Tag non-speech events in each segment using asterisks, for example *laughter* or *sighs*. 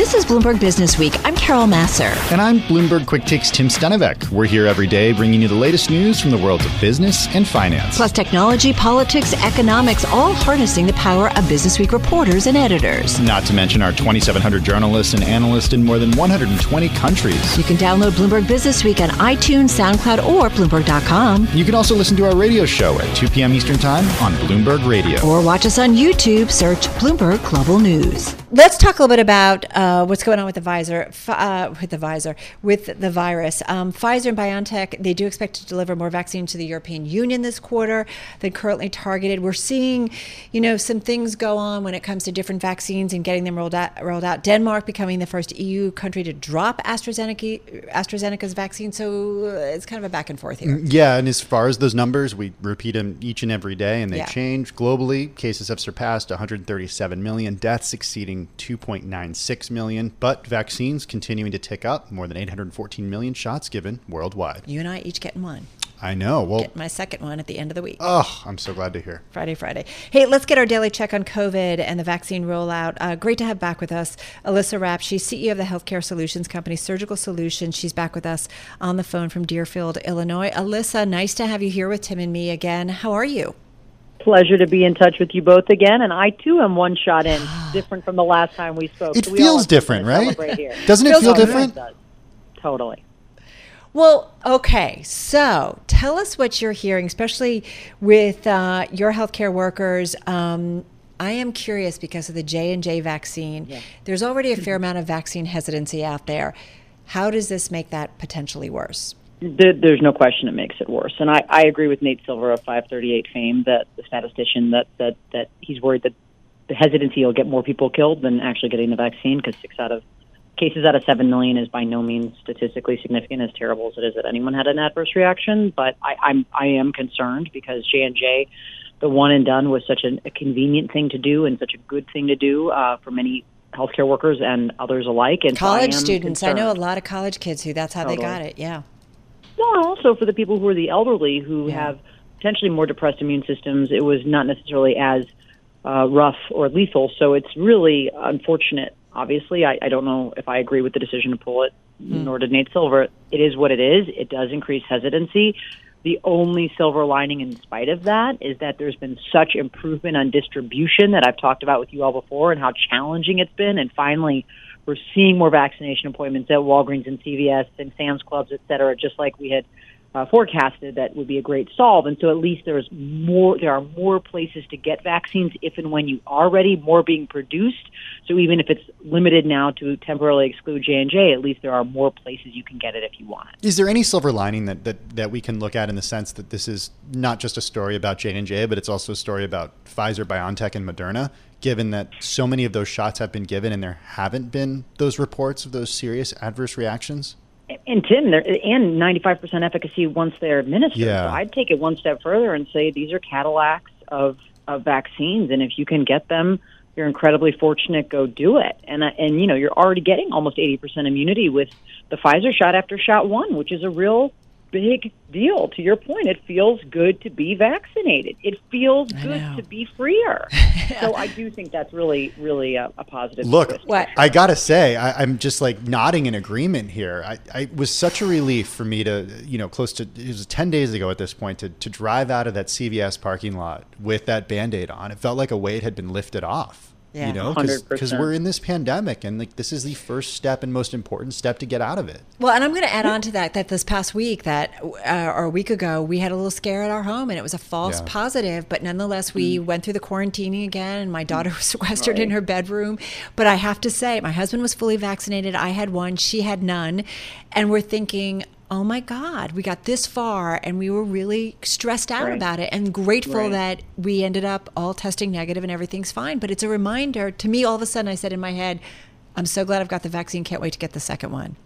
This is Bloomberg Business Week. I'm Carol Massar. And I'm Bloomberg Quick Takes Tim Stenovec. We're here every day bringing you the latest news from the worlds of business and finance. Plus technology, politics, economics, all harnessing the power of Business Week reporters and editors. Not to mention our 2,700 journalists and analysts in more than 120 countries. You can download Bloomberg Business Week on iTunes, SoundCloud, or Bloomberg.com. You can also listen to our radio show at 2 p.m. Eastern Time on Bloomberg Radio. Or watch us on YouTube. Search Bloomberg Global News. Let's talk a little bit about uh, what's going on with the visor, uh, with the visor, with the virus. Um, Pfizer and BioNTech, they do expect to deliver more vaccine to the European Union this quarter than currently targeted. We're seeing, you know, some things go on when it comes to different vaccines and getting them rolled out. Rolled out. Denmark becoming the first EU country to drop AstraZeneca, AstraZeneca's vaccine. So uh, it's kind of a back and forth here. Yeah, and as far as those numbers, we repeat them each and every day, and they yeah. change globally. Cases have surpassed 137 million, deaths exceeding 2.96 million, but vaccines continuing to tick up, more than 814 million shots given worldwide. You and I each getting one. I know. Well, get my second one at the end of the week. Oh, I'm so glad to hear. Friday, Friday. Hey, let's get our daily check on COVID and the vaccine rollout. Uh, great to have back with us Alyssa Rapp. She's CEO of the healthcare solutions company Surgical Solutions. She's back with us on the phone from Deerfield, Illinois. Alyssa, nice to have you here with Tim and me again. How are you? Pleasure to be in touch with you both again. And I too am one shot in, *sighs* different from the last time we spoke. It so feels different, right? Doesn't it feel different? Totally. Well, okay. So tell us what you're hearing, especially with uh, your healthcare workers. Um, I am curious because of the J and J vaccine. Yeah. There's already a fair amount of vaccine hesitancy out there. How does this make that potentially worse? There's no question it makes it worse. And I, I agree with Nate Silver of 538 fame, that the statistician, that, that, that he's worried that the hesitancy will get more people killed than actually getting the vaccine because six out of cases out of seven million is by no means statistically significant, as terrible as it is that anyone had an adverse reaction. But I, I'm I am concerned because J and J, the one and done, was such a, a convenient thing to do and such a good thing to do uh, for many healthcare workers and others alike. And college so students, concerned. I know a lot of college kids who that's how totally. they got it. Yeah. Well, also for the people who are the elderly who yeah. have potentially more depressed immune systems, it was not necessarily as uh, rough or lethal. So it's really unfortunate. Obviously, I, I don't know if I agree with the decision to pull it, mm. nor did Nate Silver. It is what it is. It does increase hesitancy. The only silver lining in spite of that is that there's been such improvement on distribution that I've talked about with you all before and how challenging it's been. And finally, we're seeing more vaccination appointments at Walgreens and CVS and Sam's Clubs, et cetera, just like we had uh, forecasted that would be a great solve. And so at least there's more, there are more places to get vaccines if and when you are ready, more being produced. So even if it's limited now to temporarily exclude J and J, at least there are more places you can get it if you want it. Is there any silver lining that, that, that we can look at in the sense that this is not just a story about J and J, but it's also a story about Pfizer, BioNTech, and Moderna? Given that so many of those shots have been given and there haven't been those reports of those serious adverse reactions? and Tim, and 95% efficacy once they're administered. Yeah. So I'd take it one step further and say these are Cadillacs of, of vaccines, and if you can get them, you're incredibly fortunate. Go do it, and uh, and you know you're already getting almost 80% immunity with the Pfizer shot after shot one, which is a real big deal. To your point, it feels good to be vaccinated. It feels good to be freer. *laughs* so I do think that's really, really a, a positive. Look, I gotta say, I, am just like nodding in agreement here. I, I was such a relief for me to, you know, close to it was 10 days ago at this point to to drive out of that CVS parking lot with that band aid on. It felt like a weight had been lifted off. Yeah. You know, because we're in this pandemic and like this is the first step and most important step to get out of it. Well, and I'm going to add on to that that this past week that uh, or a week ago we had a little scare at our home and it was a false yeah. positive, but nonetheless we mm. went through the quarantining again and my daughter was *laughs* sequestered right. in her bedroom. But I have to say, my husband was fully vaccinated. I had one, she had none, and we're thinking oh my God, we got this far and we were really stressed out right. about it and grateful right. that we ended up all testing negative and everything's fine. But it's a reminder to me, all of a sudden, I said in my head, I'm so glad I've got the vaccine. Can't wait to get the second one.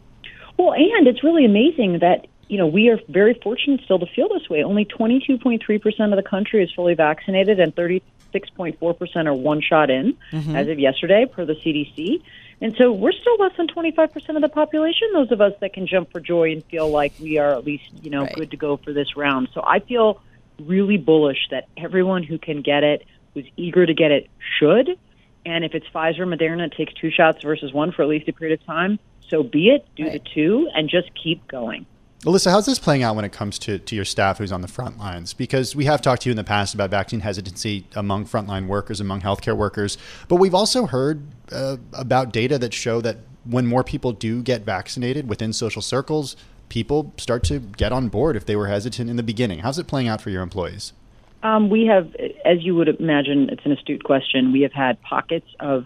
Well, and it's really amazing that, you know, we are very fortunate still to feel this way. Only 22.3% of the country is fully vaccinated and 36.4% are one shot in mm-hmm. as of yesterday per the CDC. And so we're still less than 25% of the population, those of us that can jump for joy and feel like we are at least, you know, right. good to go for this round. So I feel really bullish that everyone who can get it, who's eager to get it, should. And if it's Pfizer, Moderna, it takes two shots versus one for at least a period of time. So be it. Do right. the two and just keep going. Alyssa, how's this playing out when it comes to, to your staff who's on the front lines? Because we have talked to you in the past about vaccine hesitancy among frontline workers, among healthcare workers, but we've also heard uh, about data that show that when more people do get vaccinated within social circles, people start to get on board if they were hesitant in the beginning. How's it playing out for your employees? Um, we have, as you would imagine, it's an astute question. We have had pockets of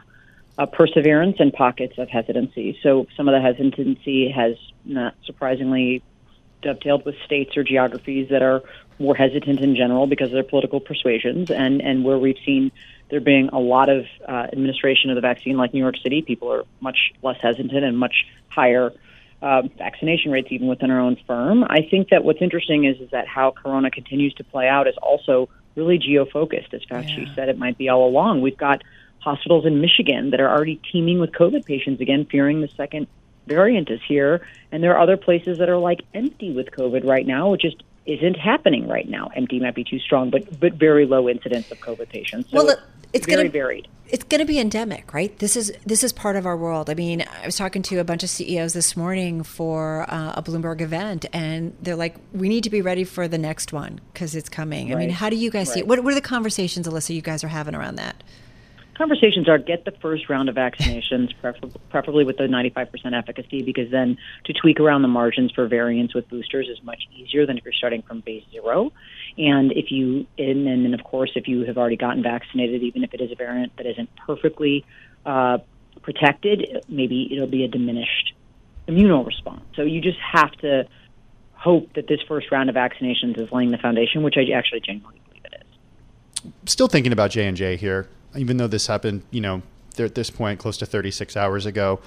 uh, perseverance and pockets of hesitancy. So some of the hesitancy has not surprisingly dovetailed with states or geographies that are more hesitant in general because of their political persuasions, and and where we've seen there being a lot of uh, administration of the vaccine, like New York City, people are much less hesitant and much higher uh, vaccination rates even within our own firm. I think that what's interesting is is that how Corona continues to play out is also really geo focused. As Fauci yeah. said, it might be all along. We've got hospitals in Michigan that are already teeming with COVID patients again, fearing the second variant is here. And there are other places that are like empty with COVID right now, which just isn't happening right now. Empty might be too strong, but but very low incidence of COVID patients. So well, it's very gonna, varied. It's going to be endemic, right? This is this is part of our world. I mean, I was talking to a bunch of CEOs this morning for uh, a Bloomberg event, and they're like, "We need to be ready for the next one because it's coming." Right. I mean, how do you guys right. see it? What, what are the conversations, Alyssa, you guys are having around that? Conversations are get the first round of vaccinations, *laughs* preferably with the 95% efficacy, because then to tweak around the margins for variants with boosters is much easier than if you're starting from base zero. And if you, and then of course, if you have already gotten vaccinated, even if it is a variant that isn't perfectly uh, protected, maybe it'll be a diminished immuno response. So you just have to hope that this first round of vaccinations is laying the foundation, which I actually genuinely believe it is. Still thinking about J and J here even though this happened, you know, at this point close to 36 hours ago.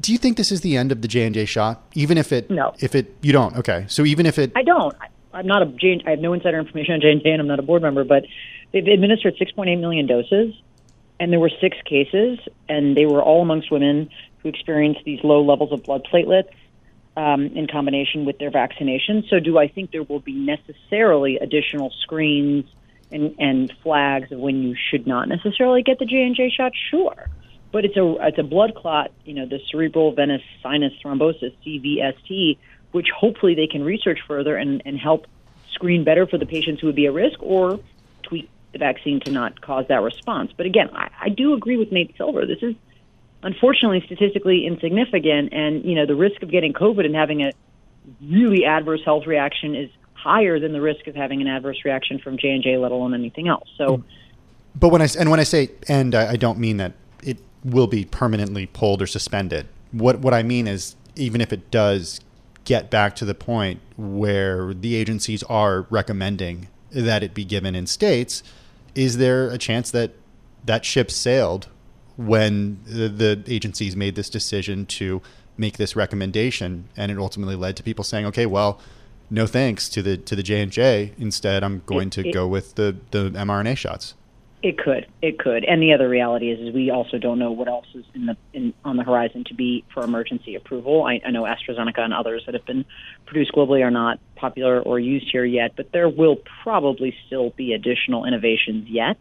Do you think this is the end of the J and J shot? Even if it, no, if it, you don't. Okay, so even if it, I don't. I'm not a J. I have no insider information on J and J, and I'm not a board member. But they've administered 6.8 million doses, and there were six cases, and they were all amongst women who experienced these low levels of blood platelets um, in combination with their vaccination. So, do I think there will be necessarily additional screens? And, and flags of when you should not necessarily get the J and J shot, sure. But it's a it's a blood clot, you know, the cerebral venous sinus thrombosis (CVST), which hopefully they can research further and, and help screen better for the patients who would be at risk, or tweak the vaccine to not cause that response. But again, I, I do agree with Nate Silver. This is unfortunately statistically insignificant, and you know the risk of getting COVID and having a really adverse health reaction is higher than the risk of having an adverse reaction from J and J, let alone anything else. So, hmm. but when I and when I say and, I, I don't mean that it will be permanently pulled or suspended. What what I mean is even if it does get back to the point where the agencies are recommending that it be given in states, is there a chance that that ship sailed when the, the agencies made this decision to make this recommendation and it ultimately led to people saying, okay, well, no thanks to the to the J and J. Instead, I'm going it, to it, go with the the mRNA shots. It could, it could, and the other reality is, is we also don't know what else is in the in, on the horizon to be for emergency approval. I, I know AstraZeneca and others that have been produced globally are not popular or used here yet, but there will probably still be additional innovations yet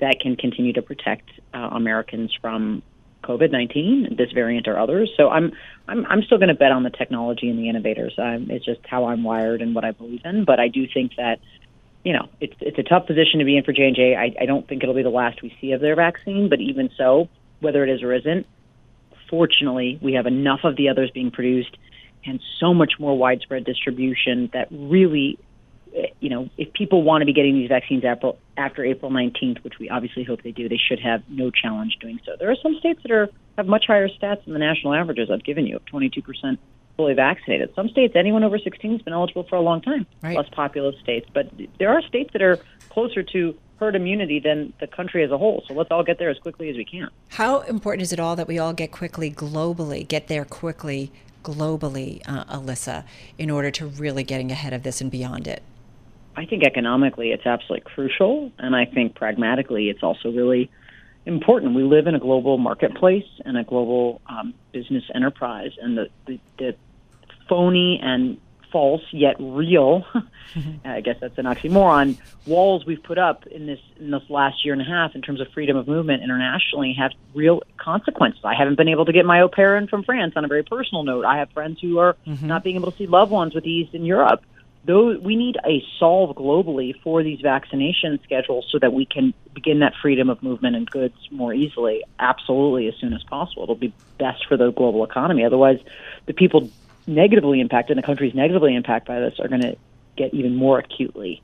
that can continue to protect uh, Americans from COVID nineteen, this variant or others. So I'm I'm I'm still going to bet on the technology and the innovators. It's just how I'm wired and what I believe in. But I do think that you know it's it's a tough position to be in for J and J. I don't think it'll be the last we see of their vaccine. But even so, whether it is or isn't, fortunately we have enough of the others being produced and so much more widespread distribution that really you know, if people want to be getting these vaccines after, after April 19th, which we obviously hope they do, they should have no challenge doing so. There are some states that are have much higher stats than the national averages I've given you of 22% fully vaccinated. Some states, anyone over 16 has been eligible for a long time, right. less populous states. But there are states that are closer to herd immunity than the country as a whole. So let's all get there as quickly as we can. How important is it all that we all get quickly globally, get there quickly globally, uh, Alyssa, in order to really getting ahead of this and beyond it? I think economically it's absolutely crucial, and I think pragmatically it's also really important. We live in a global marketplace and a global um, business enterprise, and the, the, the phony and false yet real. *laughs* I guess that's an oxymoron. Walls we've put up in this in this last year and a half in terms of freedom of movement internationally have real consequences. I haven't been able to get my au pair in from France. On a very personal note, I have friends who are mm-hmm. not being able to see loved ones with ease in Europe. Though we need a solve globally for these vaccination schedules so that we can begin that freedom of movement and goods more easily. Absolutely, as soon as possible. It'll be best for the global economy. Otherwise, the people negatively impacted, and the countries negatively impacted by this, are going to get even more acutely,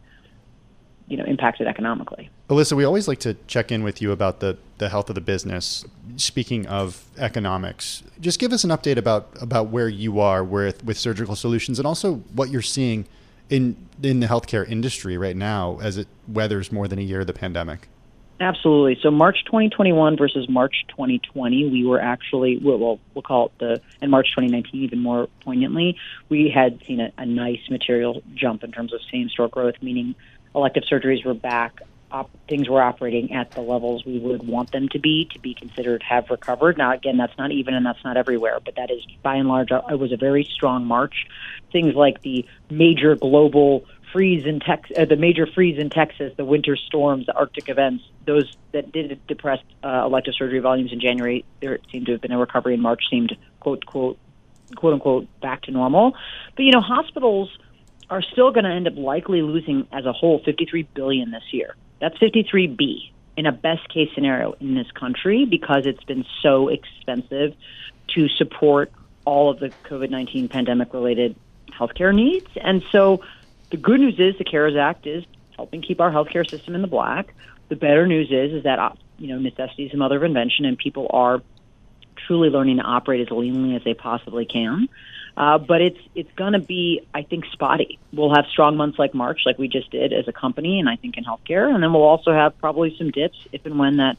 you know, impacted economically. Alyssa, we always like to check in with you about the, the health of the business. Speaking of economics, just give us an update about about where you are with with surgical solutions and also what you're seeing in in the healthcare industry right now as it weathers more than a year of the pandemic. Absolutely. So March 2021 versus March 2020, we were actually, well, we'll call it the, and March 2019 even more poignantly, we had seen a, a nice material jump in terms of same store growth, meaning elective surgeries were back. Op, things were operating at the levels we would want them to be to be considered have recovered. Now, again, that's not even and that's not everywhere, but that is by and large, it was a very strong March. Things like the major global freeze in Tex, uh, the major freeze in Texas, the winter storms, the Arctic events, those that did depress uh, elective surgery volumes in January, there seemed to have been a recovery in March. Seemed quote quote quote unquote back to normal, but you know hospitals are still going to end up likely losing as a whole 53 billion this year. That's 53b in a best case scenario in this country because it's been so expensive to support all of the COVID 19 pandemic related healthcare needs. And so the good news is the CARES Act is helping keep our healthcare system in the black. The better news is is that you know necessity is the mother of invention, and people are truly learning to operate as leanly as they possibly can. Uh, but it's it's going to be, I think, spotty. We'll have strong months like March, like we just did as a company, and I think in healthcare, and then we'll also have probably some dips if and when that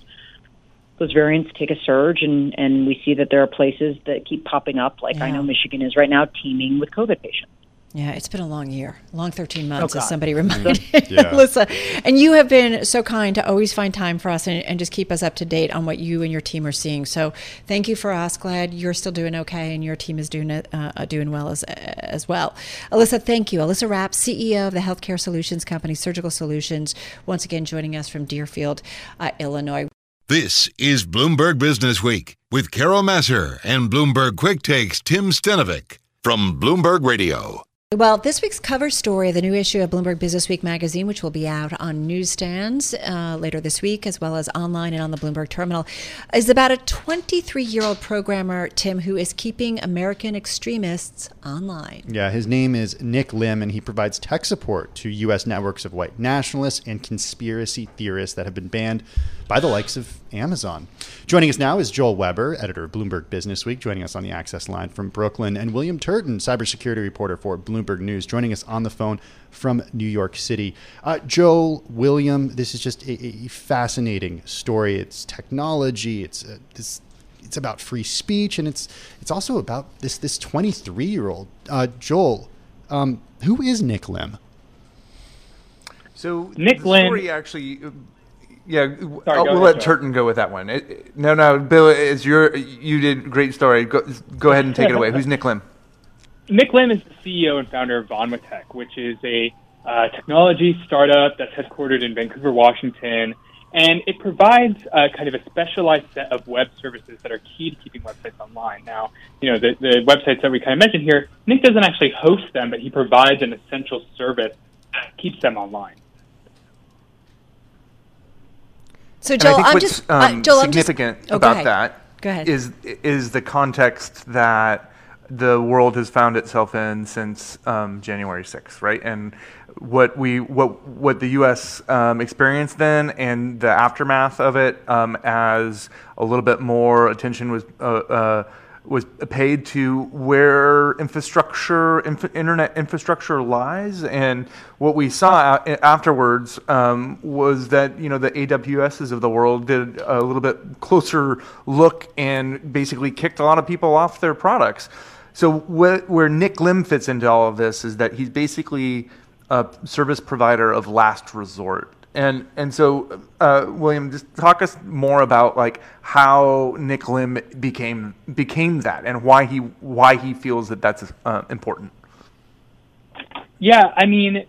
those variants take a surge, and and we see that there are places that keep popping up. Like yeah. I know Michigan is right now teeming with COVID patients. Yeah, it's been a long year, long 13 months, oh, as somebody reminded *laughs* yeah. *laughs* Alyssa. And you have been so kind to always find time for us and, and, just keep us up to date on what you and your team are seeing. So thank you for us. Glad you're still doing okay and your team is doing uh, uh, doing well as as well. Alyssa, thank you. Alyssa Rapp, CEO of the Healthcare Solutions Company, Surgical Solutions, once again joining us from Deerfield, uh, Illinois. This is Bloomberg Business Week with Carol Massar and Bloomberg Quick Takes Tim Stenovec from Bloomberg Radio. Well, this week's cover story of the new issue of Bloomberg Business Week magazine, which will be out on newsstands uh, later this week, as well as online and on the Bloomberg terminal, is about a 23 year old programmer, Tim, who is keeping American extremists online. Yeah, his name is Nick Lim, and he provides tech support to U.S. networks of white nationalists and conspiracy theorists that have been banned by the likes of Amazon. Joining us now is Joel Weber, editor of Bloomberg Business Week, joining us on the Access line from Brooklyn, and William Turton, cybersecurity reporter for Bloomberg News, joining us on the phone from New York City. Uh, Joel, William, this is just a, a fascinating story. It's technology. It's uh, this. It's about free speech, and it's it's also about this this 23 year old uh, Joel. Um, who is Nick Lim? So Nick the story Lim actually yeah, Sorry, oh, we'll let Turton go with that one. It, no, no, Bill, it's your. You did great story. Go, go ahead and take it away. Who's Nick Lim? Nick Lim is the CEO and founder of VanwaTech, which is a uh, technology startup that's headquartered in Vancouver, Washington, and it provides uh, kind of a specialized set of web services that are key to keeping websites online. Now, you know, the, the websites that we kind of mentioned here, Nick doesn't actually host them, but he provides an essential service that keeps them online. So Joel, I'm just um, uh, Joel, significant I'm just, oh, about that go ahead. is is the context that the world has found itself in since um, January 6th, right? And what we what what the U.S. Um, experienced then and the aftermath of it, um, as a little bit more attention was uh, uh, was paid to where infrastructure, inf- internet infrastructure lies. And what we saw afterwards um, was that you know the AWSs of the world did a little bit closer look and basically kicked a lot of people off their products. So wh- where Nick Lim fits into all of this is that he's basically a service provider of last resort. And and so, uh, William, just talk us more about like how Nick Lim became became that, and why he why he feels that that's uh, important. Yeah, I mean,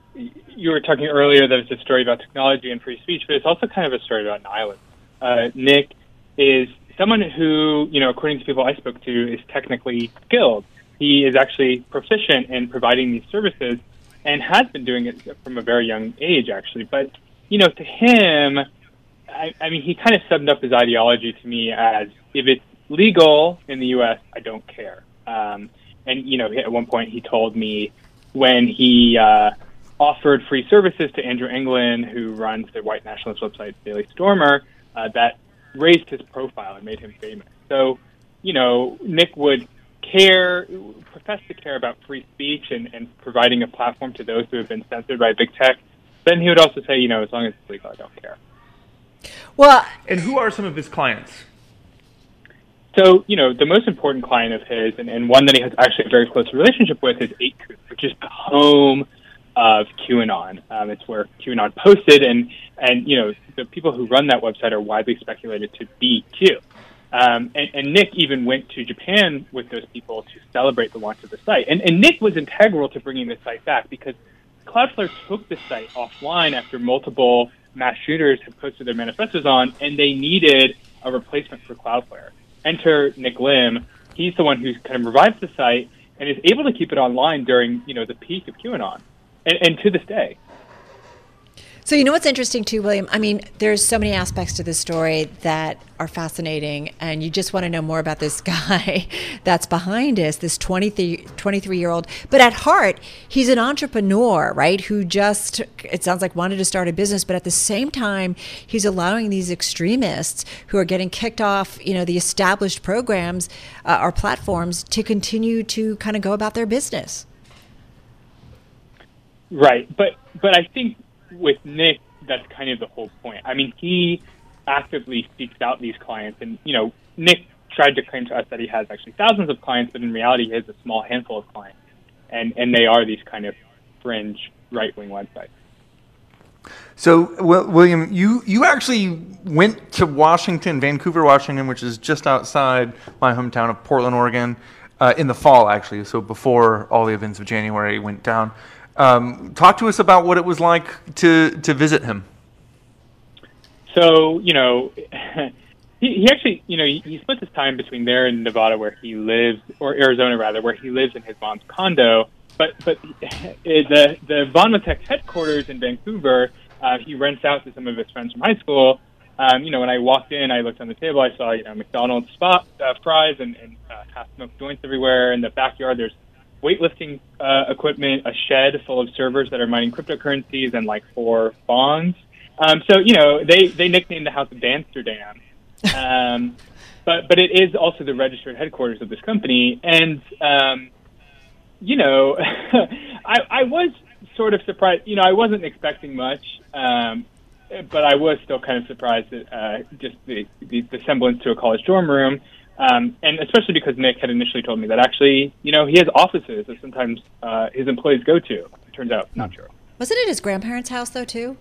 you were talking earlier. that it's a story about technology and free speech, but it's also kind of a story about Nylon. Uh, Nick is someone who, you know, according to people I spoke to, is technically skilled. He is actually proficient in providing these services and has been doing it from a very young age, actually. But, you know, to him, I, I mean, he kind of summed up his ideology to me as if it's legal in the U.S., I don't care. Um, and, you know, at one point he told me when he uh, offered free services to Andrew Anglin, who runs the white nationalist website Daily Stormer, uh, that raised his profile and made him famous. So, you know, Nick would care, profess to care about free speech and, and providing a platform to those who have been censored by big tech. Then he would also say, you know, as long as it's legal, I don't care. Well, and who are some of his clients? So, you know, the most important client of his, and, and one that he has actually a very close relationship with, is 8kun, which is the home of QAnon. Um, it's where QAnon posted, and and you know the people who run that website are widely speculated to be Q. Um, and, and Nick even went to Japan with those people to celebrate the launch of the site. And, and Nick was integral to bringing the site back because Cloudflare took the site offline after multiple mass shooters had posted their manifestos on, and they needed a replacement for Cloudflare. Enter Nick Lim. He's the one who kind of revives the site and is able to keep it online during you know the peak of QAnon and, and to this day. So you know what's interesting too, William? I mean, there's so many aspects to this story that are fascinating, and you just want to know more about this *laughs* guy that's behind us, this 23, 23 year old. But at heart, he's an entrepreneur, right? Who just, it sounds like, wanted to start a business, but at the same time, he's allowing these extremists who are getting kicked off, you know, the established programs uh, or platforms to continue to kind of go about their business. Right, but but I think with Nick, that's kind of the whole point. I mean, he actively seeks out these clients, and you know, Nick tried to claim to us that he has actually thousands of clients, but in reality, he has a small handful of clients, and and they are these kind of fringe right wing websites. So, well, William, you, you actually went to Washington, Vancouver, Washington, which is just outside my hometown of Portland, Oregon, uh, in the fall, actually. So, before all the events of January went down. Um, talk to us about what it was like to to visit him. So you know, *laughs* he, he actually you know he, he split his time between there and Nevada where he lives, or Arizona rather, where he lives in his mom's condo. But but *laughs* the the VanwaTech headquarters in Vancouver, uh, he rents out to some of his friends from high school. Um, you know, when I walked in, I looked on the table. I saw you know McDonald's spot uh, fries and, and uh, half smoked joints everywhere. In the backyard, there's weightlifting uh, equipment, a shed full of servers that are mining cryptocurrencies, and like four bonds. Um, so you know they they nicknamed the house of Amsterdam. Um, *laughs* but but it is also the registered headquarters of this company, and um, you know *laughs* I I was sort of surprised. You know I wasn't expecting much. Um, but I was still kind of surprised at uh, just the, the, the semblance to a college dorm room. Um, and especially because Nick had initially told me that actually, you know, he has offices that sometimes uh, his employees go to. It turns out not true. Wasn't it his grandparents' house though too?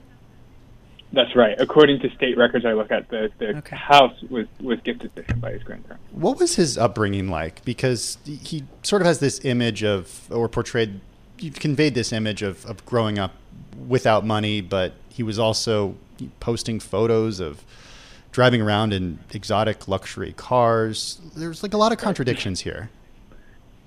That's right. According to state records I look at, the, the okay. house was, was gifted to him by his grandparents. What was his upbringing like? Because he sort of has this image of, or portrayed, you conveyed this image of, of growing up without money, but he was also posting photos of driving around in exotic luxury cars. There's like a lot of contradictions here.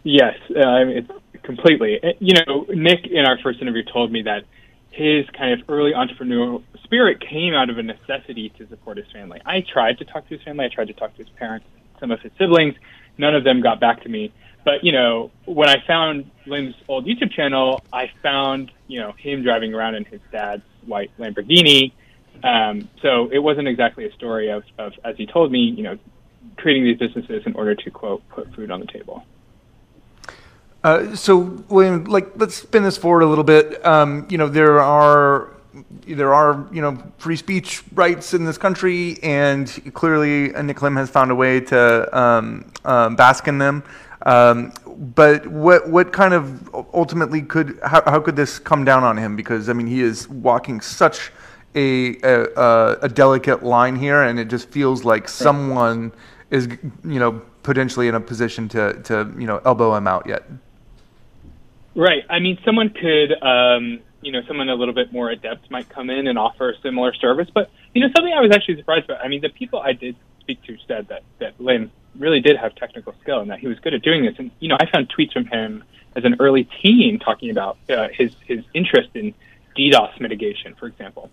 Yes, uh, I mean, completely. Uh, you know, Nick in our first interview told me that his kind of early entrepreneurial spirit came out of a necessity to support his family. I tried to talk to his family. I tried to talk to his parents, some of his siblings. None of them got back to me. But you know, when I found Lim's old YouTube channel, I found you know him driving around in his dad's white Lamborghini um, so it wasn't exactly a story of, of, as he told me, you know, creating these businesses in order to quote put food on the table. Uh, so William, like let's spin this forward a little bit. Um, you know, there are there are you know free speech rights in this country, and clearly Nick Lim has found a way to um, um, bask in them. Um, but what what kind of ultimately could how, how could this come down on him? Because I mean, he is walking such a, a, a delicate line here, and it just feels like someone is you know potentially in a position to to you know elbow him out yet. Right. I mean, someone could, um, you know, someone a little bit more adept might come in and offer a similar service. But you know, something I was actually surprised about. I mean, the people I did speak to said that that Lim really did have technical skill and that he was good at doing this. And you know, I found tweets from him as an early teen talking about uh, his his interest in DDoS mitigation, for example.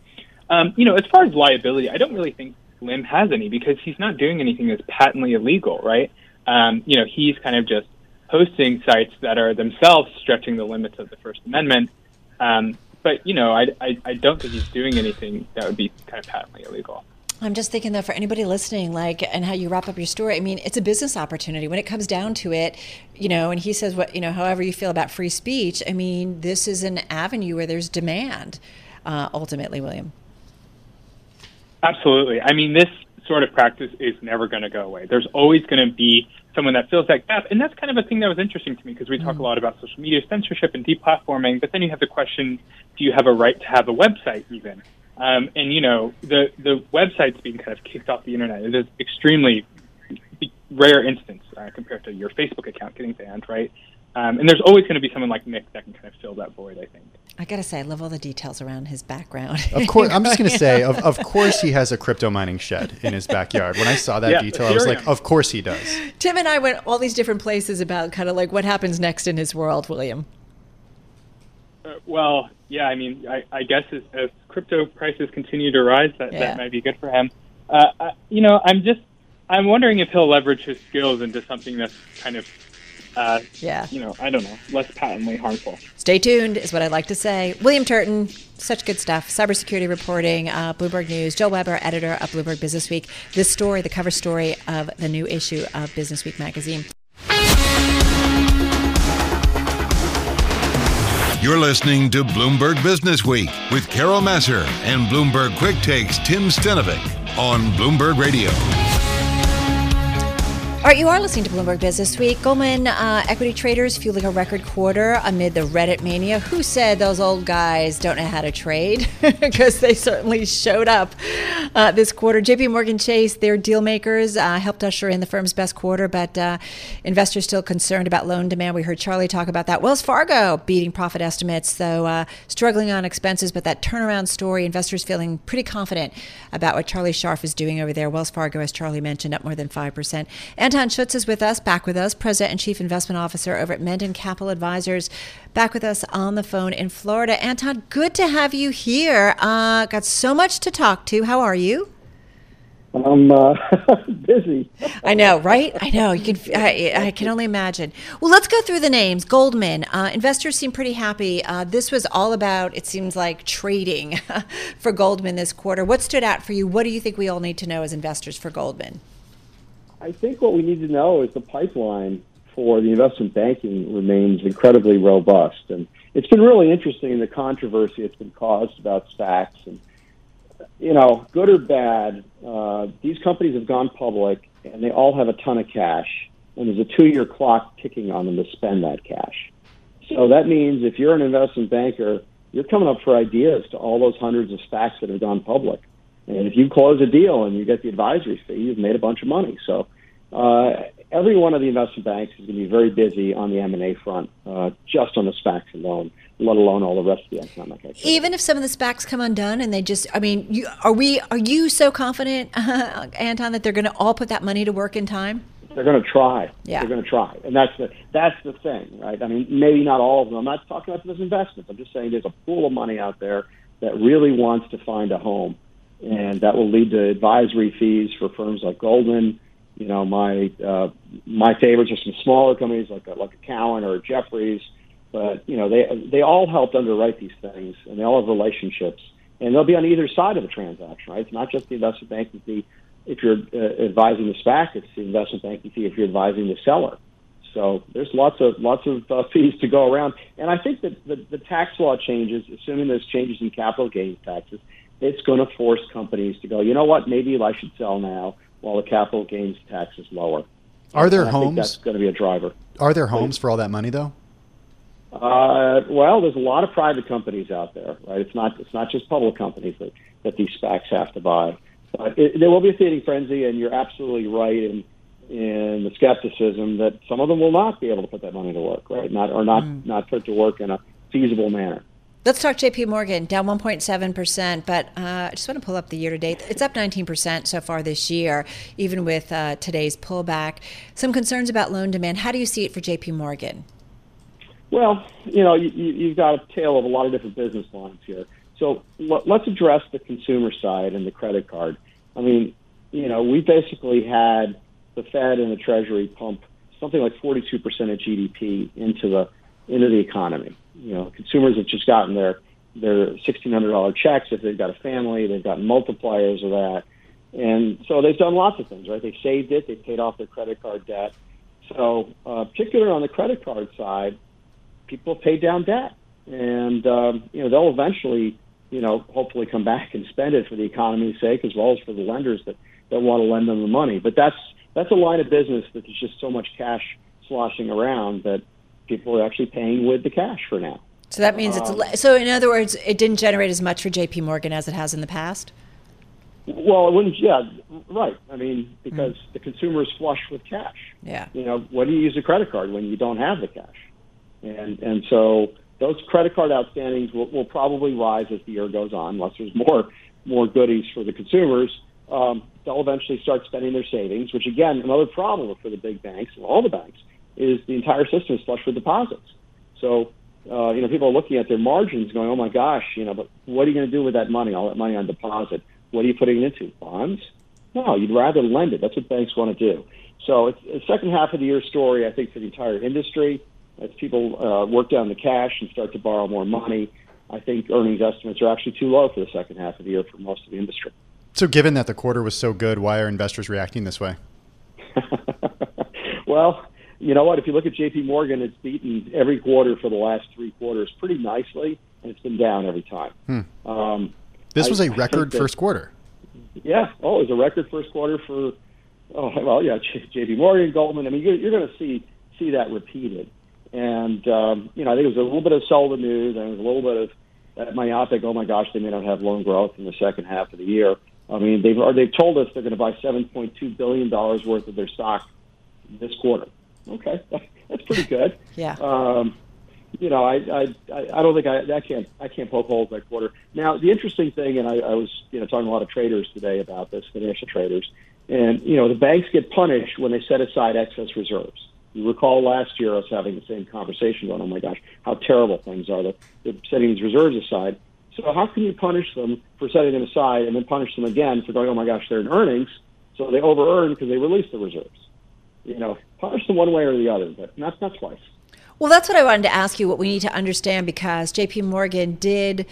Um, you know, as far as liability, I don't really think Lim has any because he's not doing anything that's patently illegal, right? Um, you know, he's kind of just hosting sites that are themselves stretching the limits of the First Amendment. Um, but you know, I, I, I don't think he's doing anything that would be kind of patently illegal. I'm just thinking though, for anybody listening, like, and how you wrap up your story. I mean, it's a business opportunity when it comes down to it, you know. And he says, what you know, however you feel about free speech. I mean, this is an avenue where there's demand. Uh, ultimately, William. Absolutely. I mean, this sort of practice is never going to go away. There's always going to be someone that fills that gap, and that's kind of a thing that was interesting to me because we talk mm. a lot about social media censorship and deplatforming, but then you have the question: Do you have a right to have a website even? Um, and you know, the the websites being kind of kicked off the internet is an extremely rare instance uh, compared to your Facebook account getting banned, right? Um, and there's always going to be someone like Nick that can kind of fill that void. I think. I gotta say, I love all the details around his background. Of course, I'm just gonna *laughs* say, of, of course, he has a crypto mining shed in his backyard. When I saw that yeah, detail, I was like, of course he does. Tim and I went all these different places about kind of like what happens next in his world, William. Uh, well, yeah, I mean, I, I guess as, as, crypto prices continue to rise, that, yeah. that might be good for him. Uh, I, you know, I'm just, I'm wondering if he'll leverage his skills into something that's kind of, uh, yeah, you know, I don't know, less patently harmful. Stay tuned is what I'd like to say. William Turton, such good stuff. Cybersecurity reporting, uh, Bloomberg News. Joel Weber, editor of Bloomberg Business Week. This story, the cover story of the new issue of Business Week magazine. You're listening to Bloomberg Business Week with Carol Massar and Bloomberg Quick Takes Tim Stenovec on Bloomberg Radio. All right, you are listening to Bloomberg Business Week. Goldman uh, equity traders fueling a record quarter amid the Reddit mania. Who said those old guys don't know how to trade? *laughs* Because they certainly showed up uh, this quarter. JP Morgan Chase, their deal makers, uh, helped usher in the firm's best quarter, but uh, investors still concerned about loan demand. We heard Charlie talk about that. Wells Fargo beating profit estimates, though uh, struggling on expenses, but that turnaround story, investors feeling pretty confident about what Charlie Scharf is doing over there. Wells Fargo, as Charlie mentioned, up more than 5%. And Anton Schutz is with us, back with us, President and Chief Investment Officer over at Mendon Capital Advisors, back with us on the phone in Florida. Anton, good to have you here. Uh, got so much to talk to. How are you? I'm uh, *laughs* busy. I know, right? I know. You can. I, I, can only imagine. Well, let's go through the names. Goldman. Uh, investors seem pretty happy. Uh, this was all about. It seems like trading *laughs* for Goldman this quarter. What stood out for you? What do you think we all need to know as investors for Goldman? I think what we need to know is the pipeline for the investment banking remains incredibly robust. And it's been really interesting in the controversy that's been caused about SPACs. And, you know, good or bad, uh, these companies have gone public and they all have a ton of cash. And there's a two year clock ticking on them to spend that cash. So that means if you're an investment banker, you're coming up for ideas to all those hundreds of SPACs that have gone public. And if you close a deal and you get the advisory fee, you've made a bunch of money. So uh, every one of the investment banks is going to be very busy on the M&A front, uh, just on the SPACs alone, let alone all the rest of the economic activity. Even if some of the SPACs come undone and they just, I mean, you, are we? Are you so confident, uh, *laughs* Anton, that they're going to all put that money to work in time? They're going to try. Yeah. They're going to try, and that's the that's the thing, right? I mean, maybe not all of them. I'm not talking about those investments. I'm just saying there's a pool of money out there that really wants to find a home and that will lead to advisory fees for firms like Goldman. You know, my uh, my favorites are some smaller companies like a, like a Cowen or a Jefferies, but you know they they all helped underwrite these things, and they all have relationships, and they'll be on either side of the transaction, right? It's not just the investment banking fee if you're uh, advising the SPAC; it's the investment banking fee if you're advising the seller. So there's lots of lots of uh, fees to go around, and I think that the, the tax law changes, assuming there's changes in capital gains taxes, it's going to force companies to go, you know what, maybe I should sell now while the capital gains tax is lower. Are there homes? that's going to be a driver. Are there homes for all that money, though? Uh, well, there's a lot of private companies out there, right? It's not it's not just public companies that, that these SPACs have to buy. But it, there will be a feeding frenzy, and you're absolutely right in in the skepticism that some of them will not be able to put that money to work, right? Not or not mm. not put to work in a feasible manner. Let's talk JP Morgan, down 1.7%, but uh, I just want to pull up the year to date. It's up 19% so far this year, even with uh, today's pullback. Some concerns about loan demand. How do you see it for JP Morgan? Well, you know, you, you've got a tale of a lot of different business lines here. So let's address the consumer side and the credit card. I mean, you know, we basically had the Fed and the Treasury pump something like 42% of GDP into the into the economy. You know, consumers have just gotten their their $1,600 checks if they've got a family. They've gotten multipliers of that, and so they've done lots of things. Right? They've saved it. They've paid off their credit card debt. So, uh, particularly on the credit card side, people paid down debt, and um, you know they'll eventually, you know, hopefully come back and spend it for the economy's sake, as well as for the lenders that that want to lend them the money. But that's that's a line of business that there's just so much cash sloshing around that people are actually paying with the cash for now. So that means it's um, so. In other words, it didn't generate as much for J.P. Morgan as it has in the past. Well, it wouldn't. Yeah, right. I mean, because mm. the consumer is flush with cash. Yeah. You know, what do you use a credit card when you don't have the cash? And and so those credit card outstandings will, will probably rise as the year goes on, unless there's more more goodies for the consumers. Um, they'll eventually start spending their savings, which again, another problem for the big banks and all the banks is the entire system is flush with deposits. So, uh, you know, people are looking at their margins going, oh my gosh, you know, but what are you going to do with that money, all that money on deposit? What are you putting it into? Bonds? No, you'd rather lend it. That's what banks want to do. So it's a second half of the year story, I think, for the entire industry. As people uh, work down the cash and start to borrow more money, I think earnings estimates are actually too low for the second half of the year for most of the industry. So, given that the quarter was so good, why are investors reacting this way? *laughs* well, you know what? If you look at J.P. Morgan, it's beaten every quarter for the last three quarters pretty nicely, and it's been down every time. Hmm. Um, this was a record first quarter. Yeah. Oh, it was a record first quarter for. Oh well, yeah. J.P. Morgan, Goldman. I mean, you're, you're going to see see that repeated, and um, you know, I think it was a little bit of sell the news, and it was a little bit of that myopic. Oh my gosh, they may not have loan growth in the second half of the year. I mean, they've or they've told us they're going to buy 7.2 billion dollars worth of their stock this quarter. Okay, *laughs* that's pretty good. *laughs* yeah. Um, you know, I, I I don't think I, I can't I can't poke holes that quarter. Now, the interesting thing, and I, I was you know talking to a lot of traders today about this, financial traders, and you know the banks get punished when they set aside excess reserves. You recall last year us having the same conversation going, oh my gosh, how terrible things are. They're, they're setting these reserves aside. So how can you punish them for setting them aside and then punish them again for going, oh my gosh, they're in earnings, so they over earn because they released the reserves? You know, punish them one way or the other, but not not twice. Well, that's what I wanted to ask you. What we need to understand because J.P. Morgan did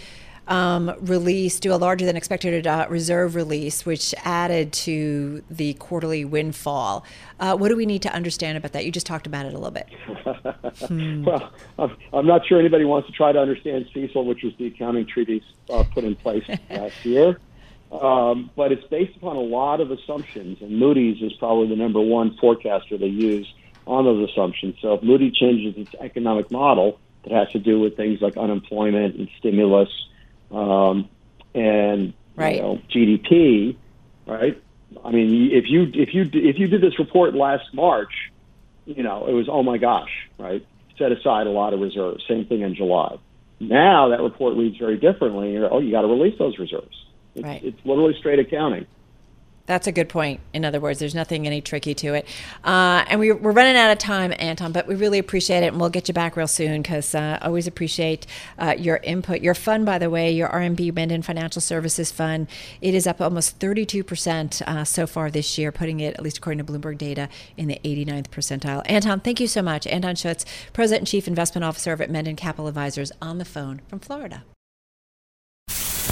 um, release, do a larger than expected uh, reserve release, which added to the quarterly windfall. Uh, what do we need to understand about that? You just talked about it a little bit. *laughs* hmm. Well, I'm not sure anybody wants to try to understand CECL, which was the accounting treaties uh, put in place *laughs* last year. Um, but it's based upon a lot of assumptions, and Moody's is probably the number one forecaster they use on those assumptions. So if Moody changes its economic model that has to do with things like unemployment and stimulus um, and right. you know, GDP, right? I mean, if you if you if you did this report last March, you know it was oh my gosh, right? Set aside a lot of reserves. Same thing in July. Now that report reads very differently. Oh, you got to release those reserves. It's, right. it's literally straight accounting. That's a good point. In other words, there's nothing any tricky to it. Uh, and we, are running out of time, Anton, but we really appreciate it. And we'll get you back real soon because uh, always appreciate uh, your input. Your fund, by the way, your RMB Mendon Financial Services Fund, it is up almost 32% uh, so far this year, putting it, at least according to Bloomberg data, in the 89th percentile. Anton, thank you so much. Anton Schutz, President and Chief Investment Officer of Mendon Capital Advisors, on the phone from Florida.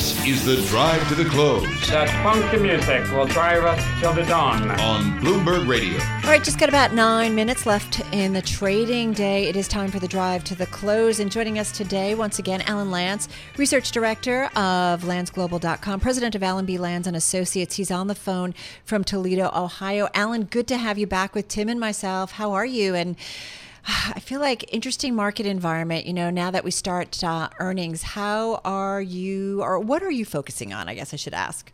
This is the drive to the close. That funky music will drive us till the dawn. On Bloomberg Radio. All right, just got about nine minutes left in the trading day. It is time for the drive to the close. And joining us today, once again, Alan Lancz, Research Director of LanczGlobal.com, President of Alan B. Lancz and Associates. He's on the phone from Toledo, Ohio. Alan, good to have you back with Tim and myself. How are you? And *sighs* I feel like interesting market environment. You know, now that we start uh, earnings, how are you, or what are you focusing on? I guess I should ask.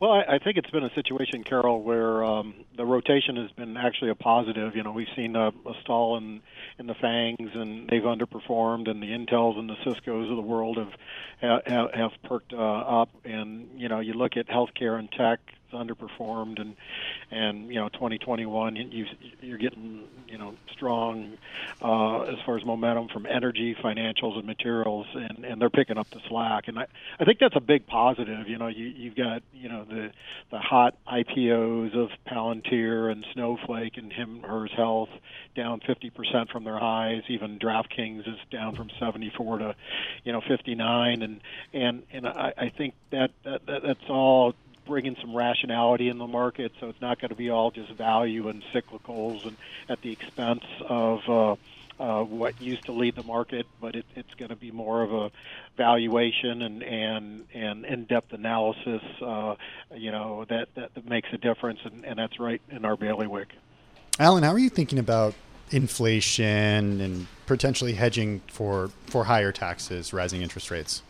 Well, I, I think it's been a situation, Carol, where um, the rotation has been actually a positive. You know, we've seen a, a stall in in the Fangs, and they've underperformed, and the Intels and the Cisco's of the world have have, have perked uh, up. And you know, you look at healthcare and tech underperformed, and and you know 2021 you you're getting you know strong uh, as far as momentum from energy, financials, and materials, and and they're picking up the slack, and I I think that's a big positive. You know you you've got you know the the hot IPOs of Palantir and Snowflake and Him Hers Health down 50% from their highs. Even DraftKings is down from 74 to you know 59, and and and I, I think that, that, that that's all bringing some rationality in the market, so it's not going to be all just value and cyclicals and at the expense of uh, uh, what used to lead the market, but it, it's going to be more of a valuation and and and in-depth analysis, uh, you know, that, that that makes a difference, and, and that's right in our bailiwick. Alan, how are you thinking about inflation and potentially hedging for for higher taxes, rising interest rates?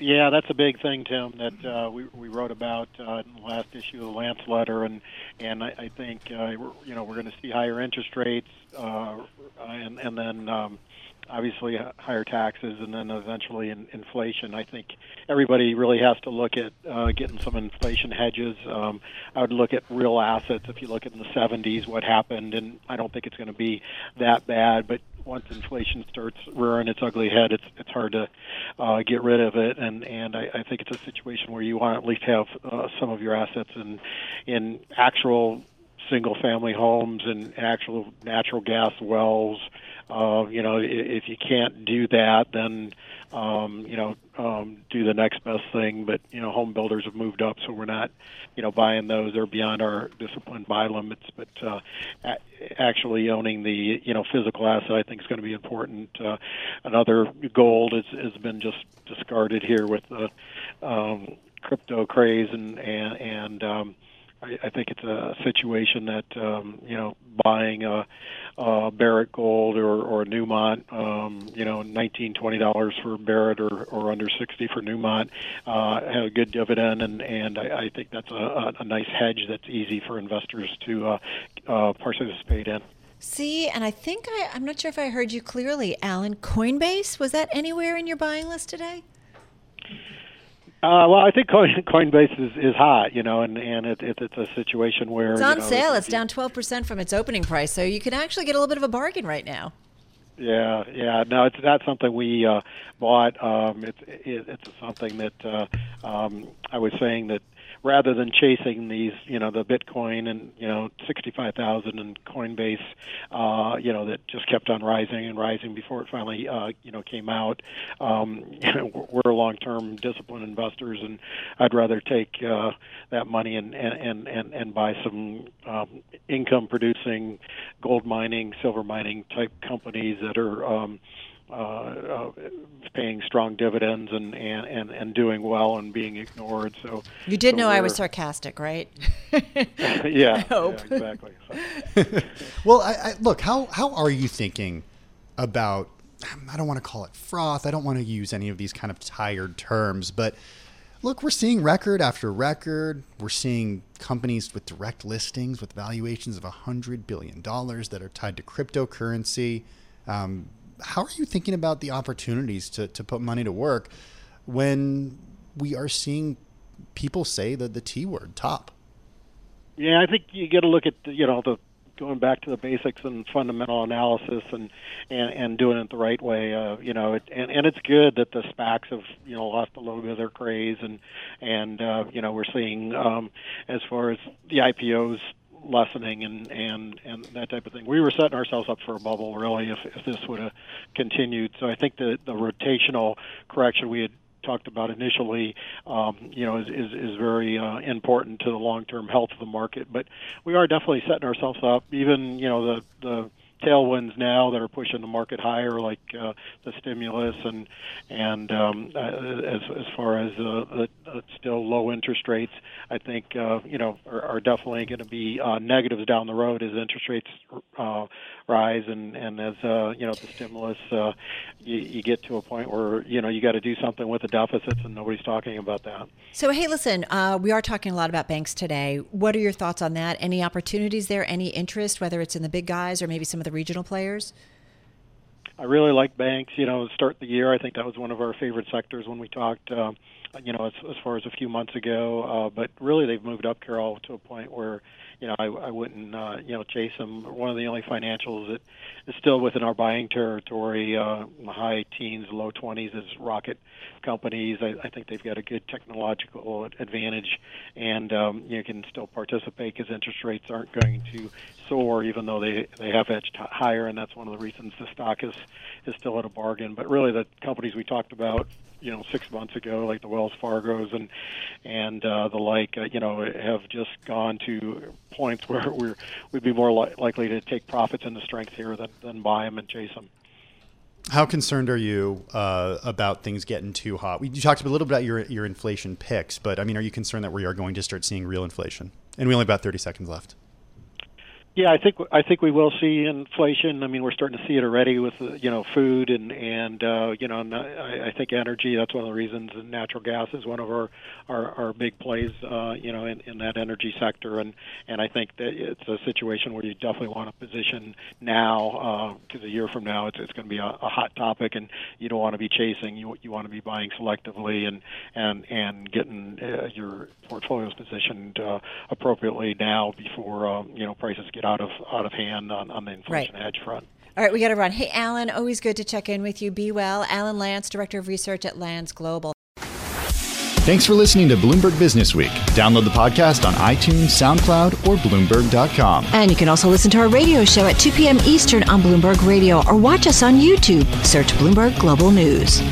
Yeah, that's a big thing, Tim. That uh, we we wrote about uh, in the last issue of the Lancz letter, and and I, I think uh, you know we're going to see higher interest rates, uh, and and then um, obviously higher taxes, and then eventually in, inflation. I think everybody really has to look at uh, getting some inflation hedges. Um, I would look at real assets. If you look at in the 70s, what happened, and I don't think it's going to be that bad, but once inflation starts rearing its ugly head, it's it's hard to uh, get rid of it, and and I, I think it's a situation where you want to at least have uh, some of your assets in in actual single family homes and actual natural gas wells. Uh, you know, if you can't do that, then um, you know, um, do the next best thing. But you know, home builders have moved up, so we're not, you know, buying those. They're beyond our disciplined buy limits. But uh, actually owning the you know physical asset, I think, is going to be important. Uh, another gold has, has been just discarded here with the um, crypto craze and and and um, I, I think it's a situation that um, you know buying a, a Barrick Gold or, or a Newmont, um, you know, nineteen twenty dollars for Barrick or, or under sixty for Newmont, uh, had a good dividend, and and I, I think that's a, a nice hedge that's easy for investors to uh, uh, participate in. See, and I think I, I'm not sure if I heard you clearly, Alan. Coinbase was that anywhere in your buying list today? Uh, well, I think Coin, *laughs* Coinbase is, is hot, you know, and and it, it, it's a situation where it's on you know, sale. It's down twelve percent from its opening price, so you can actually get a little bit of a bargain right now. Yeah, yeah. No, it's not something we uh, bought. Um, it's it, it's something that uh, um, I was saying that rather than chasing these, you know, the Bitcoin and you know, sixty-five thousand and Coinbase, uh, you know, that just kept on rising and rising before it finally, uh, you know, came out. Um, *laughs* you know, we're long-term disciplined investors, and I'd rather take uh, that money and and and and buy some um, income-producing gold mining, silver mining type companies that are. Um, uh, uh, paying strong dividends and, and, and, and doing well and being ignored. So you did so know I was sarcastic, right? *laughs* yeah, *laughs* yeah, exactly. So. *laughs* well, I, I, look how how are you thinking about? I don't want to call it froth. I don't want to use any of these kind of tired terms, but look, we're seeing record after record. We're seeing companies with direct listings with valuations of a $100 billion that are tied to cryptocurrency. Um, how are you thinking about the opportunities to, to put money to work when we are seeing people say the, the T word top? Yeah, I think you got to look at you know the going back to the basics and fundamental analysis and and, and doing it the right way. Uh, you know, it, and and it's good that the SPACs have you know lost a little bit of their craze and and uh, you know we're seeing um, as far as the IPOs lessening and and and that type of thing. We were setting ourselves up for a bubble really if, if this would have continued. So I think the the rotational correction we had talked about initially, um, you know, is is, is very uh, important to the long-term health of the market. But we are definitely setting ourselves up. Even you know the the tailwinds now that are pushing the market higher, like uh, the stimulus and and um, uh, as as far as uh, still low interest rates, I think uh, you know are, are definitely going to be uh, negatives down the road as interest rates uh, rise and and as uh, you know the stimulus uh, you, you get to a point where you know you got to do something with the deficits and nobody's talking about that. So hey, listen, uh, we are talking a lot about banks today. What are your thoughts on that? Any opportunities there? Any interest, whether it's in the big guys or maybe some of the regional players? I really like banks. You know, start the year. I think that was one of our favorite sectors when we talked. Uh, you know, as, as far as a few months ago, uh, but really they've moved up, Carol, to a point where you know, I, I wouldn't, uh, you know, chase them. One of the only financials that is still within our buying territory, uh, high teens, low 20s, is rocket companies. I, I think they've got a good technological advantage, and um, you can still participate because interest rates aren't going to soar, even though they they have edged higher, and that's one of the reasons the stock is is still at a bargain. But really, the companies we talked about you know six months ago, like the Wells Fargo's and and uh, the like, uh, you know, have just gone to points *laughs* where we're we'd be more li- likely to take profits in the strength here than than buy them and chase them. How concerned are you uh, about things getting too hot? We you talked a little bit about your your inflation picks, but I mean, are you concerned that we are going to start seeing real inflation? And we only have about thirty seconds left. Yeah, I think I think we will see inflation. I mean, we're starting to see it already with you know food and and uh, you know I, I think energy. That's one of the reasons. Natural gas is one of our our, our big plays. Uh, you know, in, in that energy sector, and and I think that it's a situation where you definitely want to position now because uh, a year from now it's it's going to be a, a hot topic, and you don't want to be chasing. You you want to be buying selectively and and and getting uh, your portfolios positioned uh, appropriately now before uh, you know prices get out of out of hand on, on the inflation right. hedge front. All right, we got to run. Hey, Alan, always good to check in with you. Be well. Alan Lancz, Director of Research at Lancz Global. Thanks for listening to Bloomberg Business Week. Download the podcast on iTunes, SoundCloud, or Bloomberg.com. And you can also listen to our radio show at 2 p.m. Eastern on Bloomberg Radio or watch us on YouTube. Search Bloomberg Global News.